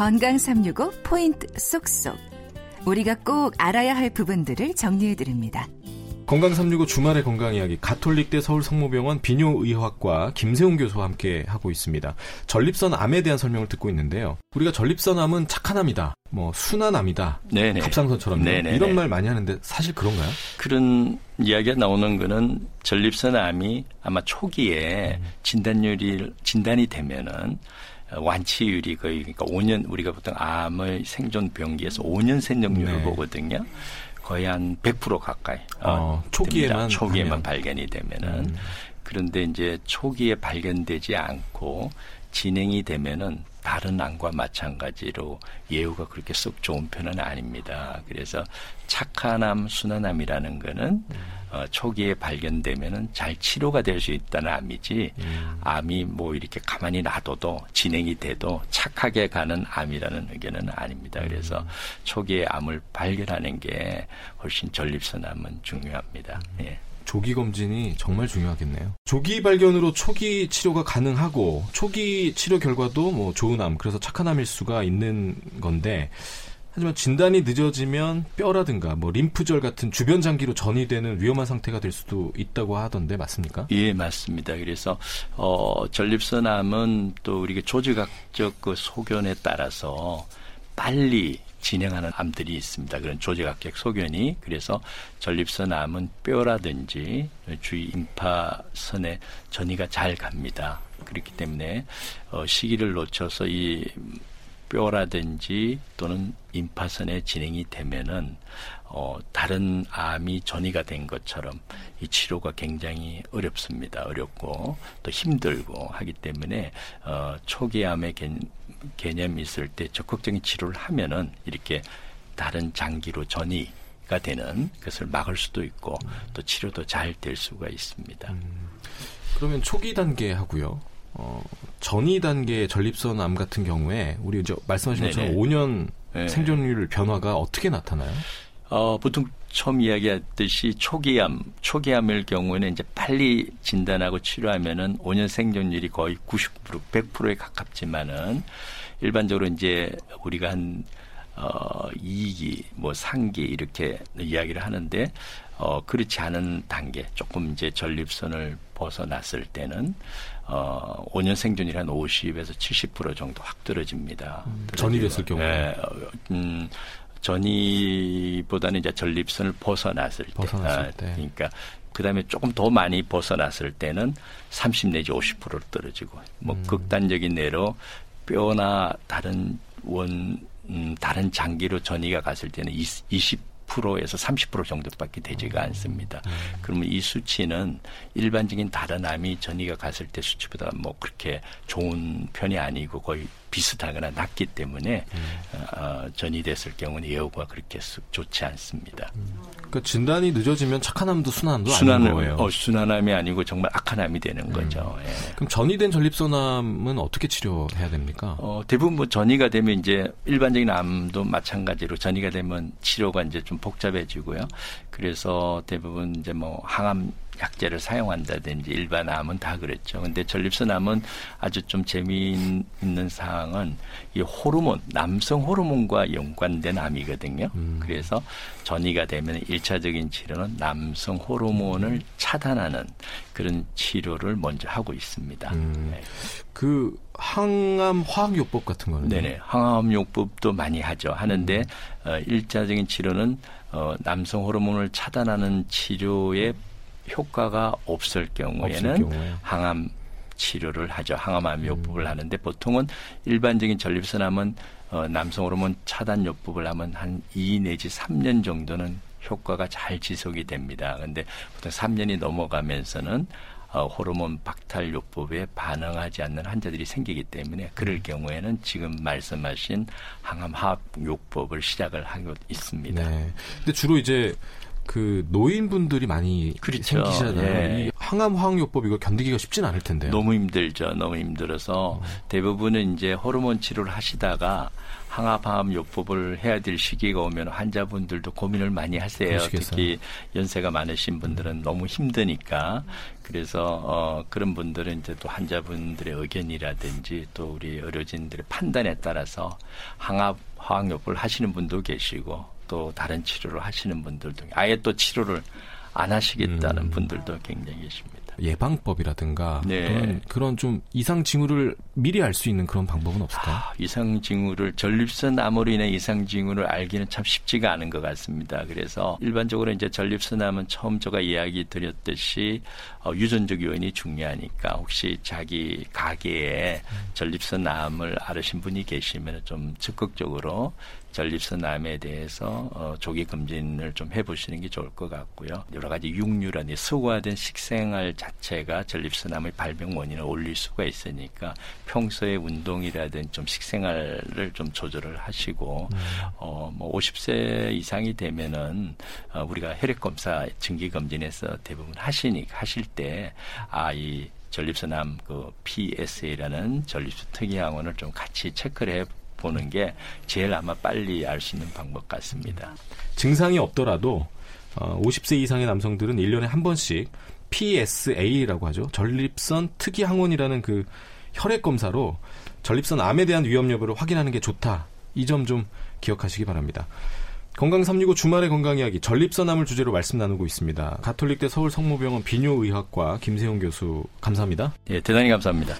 건강 365 포인트 쏙쏙. 우리가 꼭 알아야 할 부분들을 정리해 드립니다. 건강 365 주말의 건강 이야기 가톨릭대 서울 성모병원 비뇨의학과 김세웅 교수와 함께 하고 있습니다. 전립선 암에 대한 설명을 듣고 있는데요. 우리가 전립선 암은 착한 암이다. 뭐 순한 암이다. 네네. 갑상선처럼 네네. 이런 말 많이 하는데 사실 그런가요? 그런 이야기가 나오는 거는 전립선 암이 아마 초기에 음. 진단율이 진단이 되면은 완치율이 거의 그러니까 5년 우리가 보통 암의 생존 병기에서 5년 생존율을 네. 보거든요. 거의 한 100% 가까이. 어, 어 초기에만 초기에만 하면. 발견이 되면은 음. 그런데 이제 초기에 발견되지 않고 진행이 되면은 다른 암과 마찬가지로 예후가 그렇게 썩 좋은 편은 아닙니다. 그래서 착한 암, 순한 암이라는 거는 어, 초기에 발견되면은 잘 치료가 될 수 있다는 암이지 음. 암이 뭐 이렇게 가만히 놔둬도 진행이 돼도 착하게 가는 암이라는 의미는 아닙니다. 그래서 음. 초기에 암을 발견하는 게 훨씬 전립선 암은 중요합니다. 음. 예. 조기 검진이 정말 중요하겠네요. 조기 발견으로 초기 치료가 가능하고 초기 치료 결과도 뭐 좋은 암, 그래서 착한 암일 수가 있는 건데 하지만 진단이 늦어지면 뼈라든가 뭐 림프절 같은 주변 장기로 전이 되는 위험한 상태가 될 수도 있다고 하던데 맞습니까? 예, 맞습니다. 그래서 어 전립선암은 또 우리가 조직학적 그 소견에 따라서 빨리 진행하는 암들이 있습니다. 그런 조직학적 소견이 그래서 전립선 암은 뼈라든지 주위 임파선에 전이가 잘 갑니다. 그렇기 때문에 어, 시기를 놓쳐서 이 뼈라든지 또는 임파선에 진행이 되면은 어, 다른 암이 전이가 된 것처럼 이 치료가 굉장히 어렵습니다. 어렵고 또 힘들고 하기 때문에 어, 초기 암의 개, 개념이 있을 때 적극적인 치료를 하면은 이렇게 다른 장기로 전이 가 되는 것을 막을 수도 있고 또 치료도 잘 될 수가 있습니다. 음, 그러면 초기 단계 하고요. 어, 전이 단계 전립선 암 같은 경우에 우리 이제 말씀하신 것처럼 네네. 5년 네. 생존율 변화가 어떻게 나타나요? 어, 보통 처음 이야기했듯이 초기암, 초기암일 경우에는 이제 빨리 진단하고 치료하면은 5년 생존율이 거의 90% 100%에 가깝지만은 일반적으로 이제 우리가 한 어, 2기, 뭐 3기 이렇게 이야기를 하는데 어, 그렇지 않은 단계, 조금 이제 전립선을 벗어났을 때는 어, 5년 생존율이 한 50에서 70% 정도 확 떨어집니다. 음, 전이됐을 경우에. 네, 음, 전이보다는 이제 전립선을 벗어났을 때. 벗어났을 아, 때. 그러니까 그 다음에 조금 더 많이 벗어났을 때는 30 내지 50% 떨어지고 뭐 음. 극단적인 예로 뼈나 다른 원 음, 다른 장기로 전이가 갔을 때는 20 10%에서 30% 정도밖에 되지가 않습니다. 음. 그러면 이 수치는 일반적인 다른 암이 전이가 갔을 때 수치보다 뭐 그렇게 좋은 편이 아니고 거의 비슷하거나 낮기 때문에 음. 어, 전이됐을 경우는 예후가 그렇게 좋지 않습니다. 음. 그러니까 진단이 늦어지면 착한 암도 순환도 순환, 아닌 거예요. 어, 순환암이 아니고 정말 악한 암이 되는 음. 거죠. 예. 그럼 전이된 전립선암은 어떻게 치료해야 됩니까? 어, 대부분 뭐 전이가 되면 이제 일반적인 암도 마찬가지로 전이가 되면 치료가 이제 좀 복잡해지고요. 그래서 대부분 이제 뭐 항암 약제를 사용한다든지 일반 암은 다 그랬죠. 근데 전립선 암은 아주 좀 재미있는 사항은 이 호르몬, 남성 호르몬과 연관된 암이거든요. 음. 그래서 전이가 되면 일차적인 치료는 남성 호르몬을 음. 차단하는 그런 치료를 먼저 하고 있습니다. 음. 네. 그 항암 화학요법 같은 거는 네네 항암요법도 많이 하죠. 하는데 음. 어, 일차적인 치료는 어, 남성 호르몬을 차단하는 치료에 효과가 없을 경우에는 없을 경우에. 항암 치료를 하죠. 항암암 요법을 음. 하는데 보통은 일반적인 전립선암은 어, 남성 호르몬 차단 요법을 하면 한 2 내지 3년 정도는 효과가 잘 지속이 됩니다. 근데 보통 3년이 넘어가면서는 어, 호르몬 박탈 요법에 반응하지 않는 환자들이 생기기 때문에 그럴 음. 경우에는 지금 말씀하신 항암 화학 요법을 시작을 하고 있습니다. 네. 근데 주로 이제 그 노인분들이 많이 그렇죠. 생기시잖아요. 예. 이 항암 화학요법 이거 견디기가 쉽진 않을 텐데요. 너무 힘들죠. 너무 힘들어서 대부분은 이제 호르몬 치료를 하시다가 항암 요법을 해야 될 시기가 오면 환자분들도 고민을 많이 하세요. 그러시겠어요. 특히 연세가 많으신 분들은 너무 힘드니까 그래서 어 그런 분들은 이제 또 환자분들의 의견이라든지 또 우리 의료진들의 판단에 따라서 항암 화학요법을 하시는 분도 계시고 또 다른 치료를 하시는 분들도 아예 또 치료를 안 하시겠다는 음. 분들도 굉장히 계십니다. 예방법이라든가 네. 그런 그런 좀 이상 징후를 미리 알 수 있는 그런 방법은 없을까요? 아, 이상 징후를 전립선 암으로 인해 이상 징후를 알기는 참 쉽지가 않은 것 같습니다. 그래서 일반적으로 이제 전립선 암은 처음 제가 이야기 드렸듯이 어, 유전적 요인이 중요하니까 혹시 자기 가게에 전립선 암을 앓으신 분이 계시면 좀 적극적으로 전립선 암에 대해서 어, 조기 검진을 좀 해보시는 게 좋을 것 같고요. 여러 가지 육류라든지 수고화된 식생활 자체가 전립선 암의 발병 원인을 올릴 수가 있으니까 평소에 운동이라든 좀 식생활을 좀 조절을 하시고 어, 뭐 50세 이상이 되면은 어, 우리가 혈액 검사 증기 검진에서 대부분 하시니 하실 때 아이 전립선암 그 PSA라는 전립선 특이 항원을 좀 같이 체크를 해 보는 게 제일 아마 빨리 알 수 있는 방법 같습니다. 증상이 없더라도 어, 50세 이상의 남성들은 1년에 한 번씩 PSA라고 하죠. 전립선 특이 항원이라는 그 혈액 검사로 전립선 암에 대한 위험 여부를 확인하는 게 좋다. 이 점 좀 기억하시기 바랍니다. 건강 365 주말의 건강 이야기 전립선암을 주제로 말씀 나누고 있습니다. 가톨릭대 서울 성모병원 비뇨의학과 김세용 교수 감사합니다. 예, 대단히 감사합니다.